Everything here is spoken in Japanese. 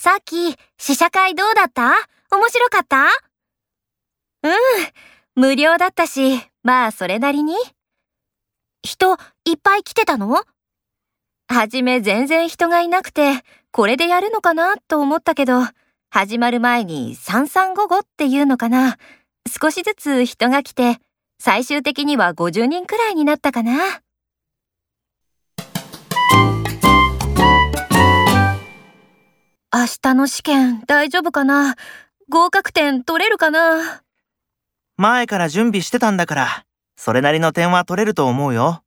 さっき、試写会どうだった？面白かった？うん、無料だったし、まあそれなりに。人、いっぱい来てたの？はじめ全然人がいなくて、これでやるのかなと思ったけど、始まる前に3355っていうのかな。少しずつ人が来て、最終的には50人くらいになったかな。明日の試験大丈夫かな？合格点取れるかな？前から準備してたんだから、それなりの点は取れると思うよ。